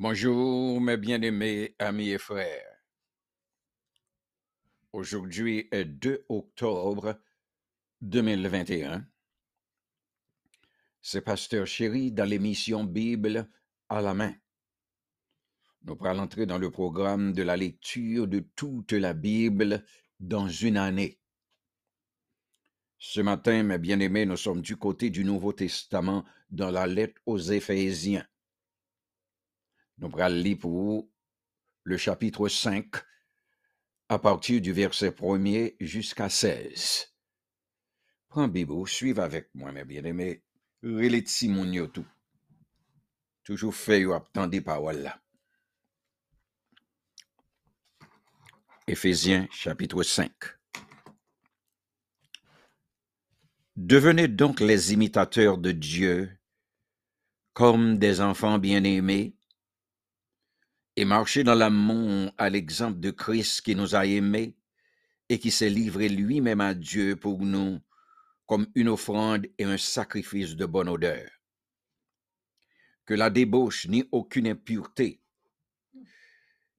Bonjour mes bien-aimés amis et frères. Aujourd'hui est 2 octobre 2021. C'est Pasteur Chéri dans l'émission Bible à la main. Nous allons entrer dans le programme de la lecture de toute la Bible dans une année. Ce matin, mes bien-aimés, nous sommes du côté du Nouveau Testament dans la lettre aux Éphésiens. Nous allons pour le chapitre 5 à partir du verset 1er jusqu'à 16. Prends Bible, suivez avec moi, mes bien-aimés. Relais de tout. Toujours fait ou attendez paroles là. Éphésiens chapitre 5. Devenez donc les imitateurs de Dieu comme des enfants bien-aimés et marchez dans l'amour à l'exemple de Christ qui nous a aimés et qui s'est livré lui-même à Dieu pour nous comme une offrande et un sacrifice de bonne odeur. Que la débauche ni aucune impureté,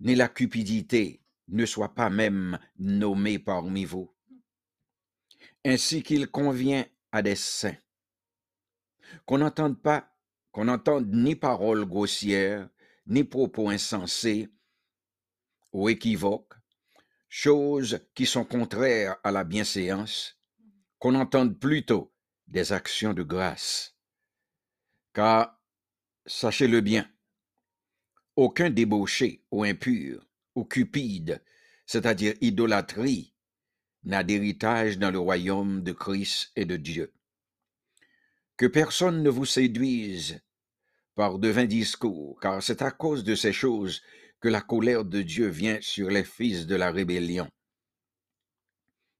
ni la cupidité ne soient pas même nommées parmi vous, ainsi qu'il convient à des saints. Qu'on n'entende pas, qu'on n'entende ni paroles grossières, ni propos insensés ou équivoques, choses qui sont contraires à la bienséance, qu'on entende plutôt des actions de grâce. Car, sachez-le bien, aucun débauché ou impur ou cupide, c'est-à-dire idolâtrie, n'a d'héritage dans le royaume de Christ et de Dieu. Que personne ne vous séduise par de vains discours, car c'est à cause de ces choses que la colère de Dieu vient sur les fils de la rébellion.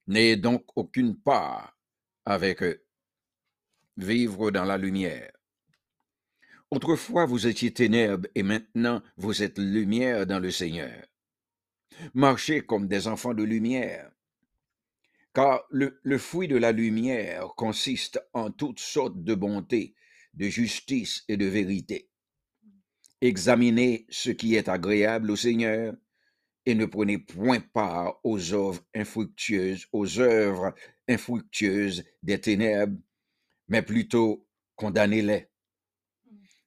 N'ayez donc aucune part avec eux. Vivre dans la lumière. Autrefois vous étiez ténèbres et maintenant vous êtes lumière dans le Seigneur. Marchez comme des enfants de lumière. Car le, fruit de la lumière consiste en toutes sortes de bonté, de justice et de vérité. Examinez ce qui est agréable au Seigneur et ne prenez point part aux œuvres infructueuses, aux œuvres infructueuses des ténèbres, mais plutôt condamnez-les.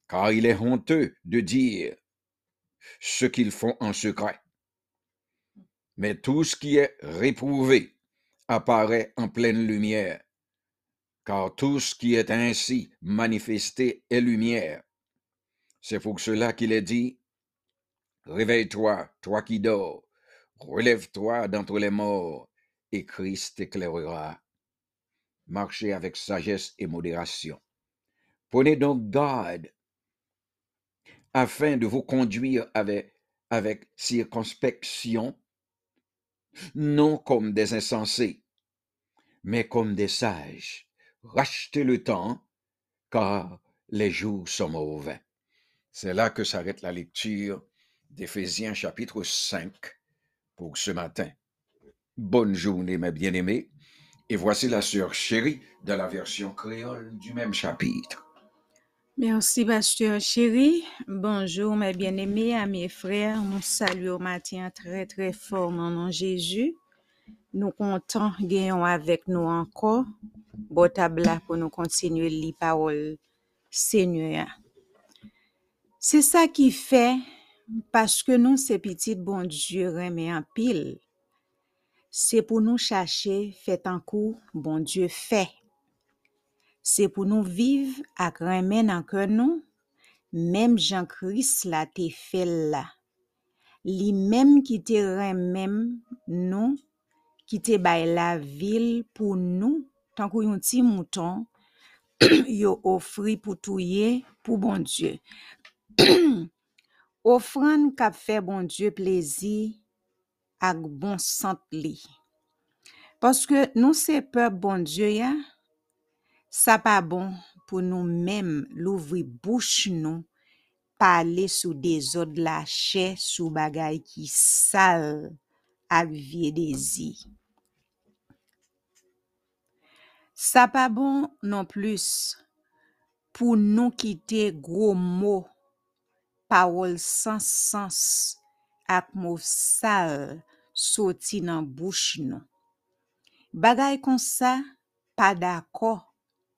Car il est honteux de dire ce qu'ils font en secret. Mais tout ce qui est réprouvé apparaît en pleine lumière, car tout ce qui est ainsi manifesté est lumière. C'est pour cela qu'il est dit, Réveille-toi, toi qui dors, relève-toi d'entre les morts, et Christ éclairera. Marchez avec sagesse et modération. Prenez donc garde, afin de vous conduire avec, avec circonspection, non comme des insensés, mais comme des sages rachetez le temps, car les jours sont mauvais. C'est là que s'arrête la lecture d'Éphésiens chapitre 5 pour ce matin. Bonne journée, mes bien-aimés, et voici la sœur chérie de la version créole du même chapitre. Merci, pasteur chéri. Bonjour, mes bien-aimés, amis et frères. Nous saluons au matin très, très fort, mon nom Jésus. Nous comptons gagnons avec nous encore Bo tab la pou nou kontinue li parol Seigneur. Se sa ki fe, paske nou se pitit bon Dieu reme an pil, se pou nou chache fet an kou bon Dieu fe. Se pou nou viv ak reme nan ke nou, mem jan kris la te fel la. Li ki te remem nou, ki te bay la vil pou nou, tankou yon ti mouton, yo ofri pou touye pou bon Diyo. Ofran kap fe bon Diyo plezi ak bon sant li. Paske nou se pep bon Diyo ya, sa pa bon pou nou mem louvri bouch nou pale sou de dezod la che sou bagay ki sal ak vie dezi. Sa pa bon non plus pou nou kite gro mo parol san sens ak mov sal soti nan bouch nou. Bagay kon sa, pa dako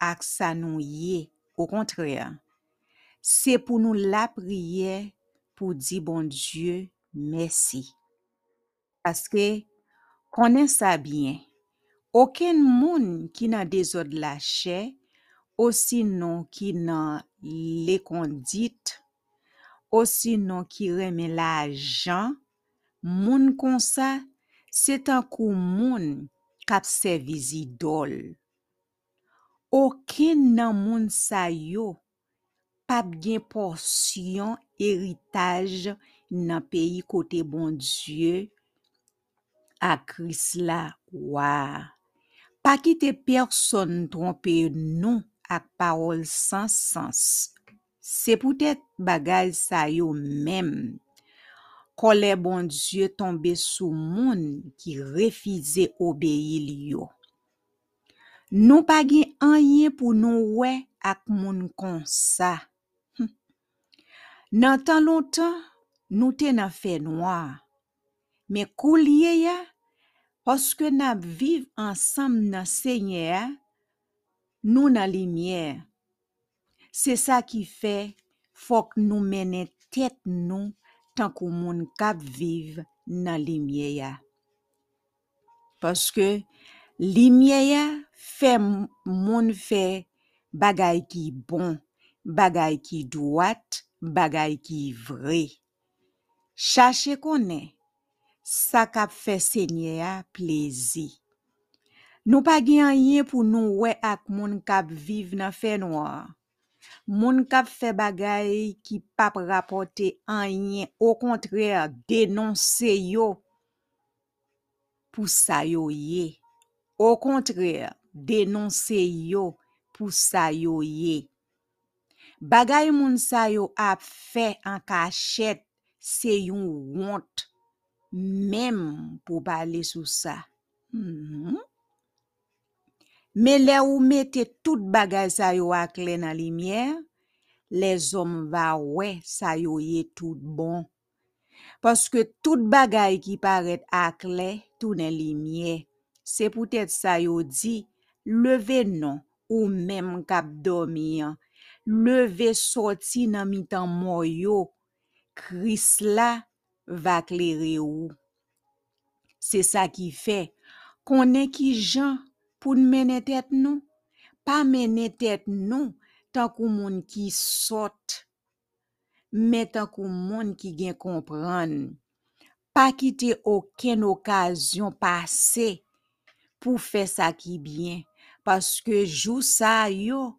ak sa nou ye, au kontre. Se pou nou la priye pou di bon Diyo mersi. Paske konen sa bien, Oken moun ki nan dezod la chè, osinon ki nan le kondit, osinon ki reme la jan, moun kon sa, se tankou moun kap se vizi dol. Oken nan moun sa yo, pap gen porsyon eritaj nan peyi kote bon Diyo, a kris la waa. Pa kite person trompe nou ak parol san sens. Se poutet bagay sa yo mèm. Kole bon Diyo tombe sou moun ki refize obeye li yo. Nou pa gen anyen pou nou we ak moun kon sa. Hm. Nan tan lontan, nou te nan fe noa. Me kou liye ya, Poske nap viv ansam nan sènyè, nou nan limye. Se sa ki fe, fok nou mene tet nou tankou moun kap viv nan limye ya. Poske limye ya fe moun fe bagay ki bon, bagay ki dwat, bagay ki vre. Chache konen. sa kap fe senye a plezi. Nou pa gen yen pou nou we ak moun kap viv nan fe noa. Moun kap fe bagay ki pap rapote an yen, o kontrè denonse yo pou sa yo ye. O kontrè denonse yo pou sa yo ye. Bagay moun sa yo ap fe an kachet se yon wont. Mem pou pale sou sa. Me le ou mette tout bagay sa yo ak le nan limye, le zom va we sa yo ye tout bon. Paske tout bagay ki paret ak le tout nan limye, se poutet sa yo di, leve non ou mem kap domi an, leve soti nan mitan moyo, kris la va kleri ou. Se sa ki fe, konen ki jan pou n mene tet nou, pa mene tet nou tankou moun ki sot, men tankou moun ki gen kompran. Pa kite oken okasyon pase pou fe sa ki bien, paske jou sa yo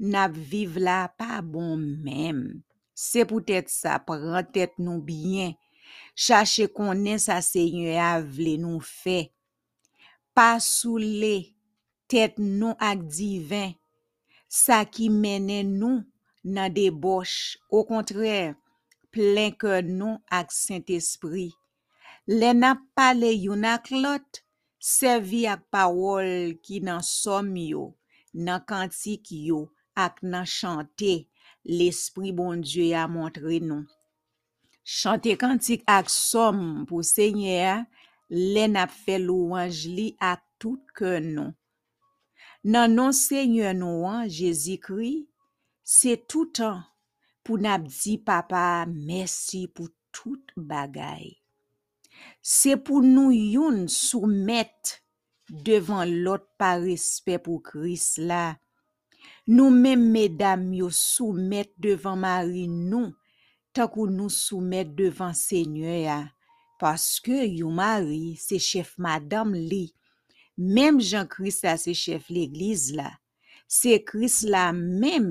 nap vive la pa bon menm. Se pou tèt sa, pran tèt nou byen, chache konen sa se yon avle nou fe. Pa sou le tet nou ak divin, sa ki menen nou nan deboche, au kontre, plen ke nou ak sent espri. Le nap pale yon ak lot, sevi ak pawol ki nan som yo, nan kantik yo, ak nan chante, l'espri bon Diyo ya montre nou. Chante kantik ak som pou sènyè a, le nap fe louanj li ak tout ke nou. Nan non sènyè nou an, Jezi kri, se tout an pou nap di papa mersi pou tout bagay. Se pou nou yon soumet devan lot pa respè pou kris la. Nou men medam yo soumet devan mari nou takou nou soumet devan Senye ya, paske yon mari se chef madam li, mem jan kris la se chef l'Eglise la, se kris la mem